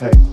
Hey.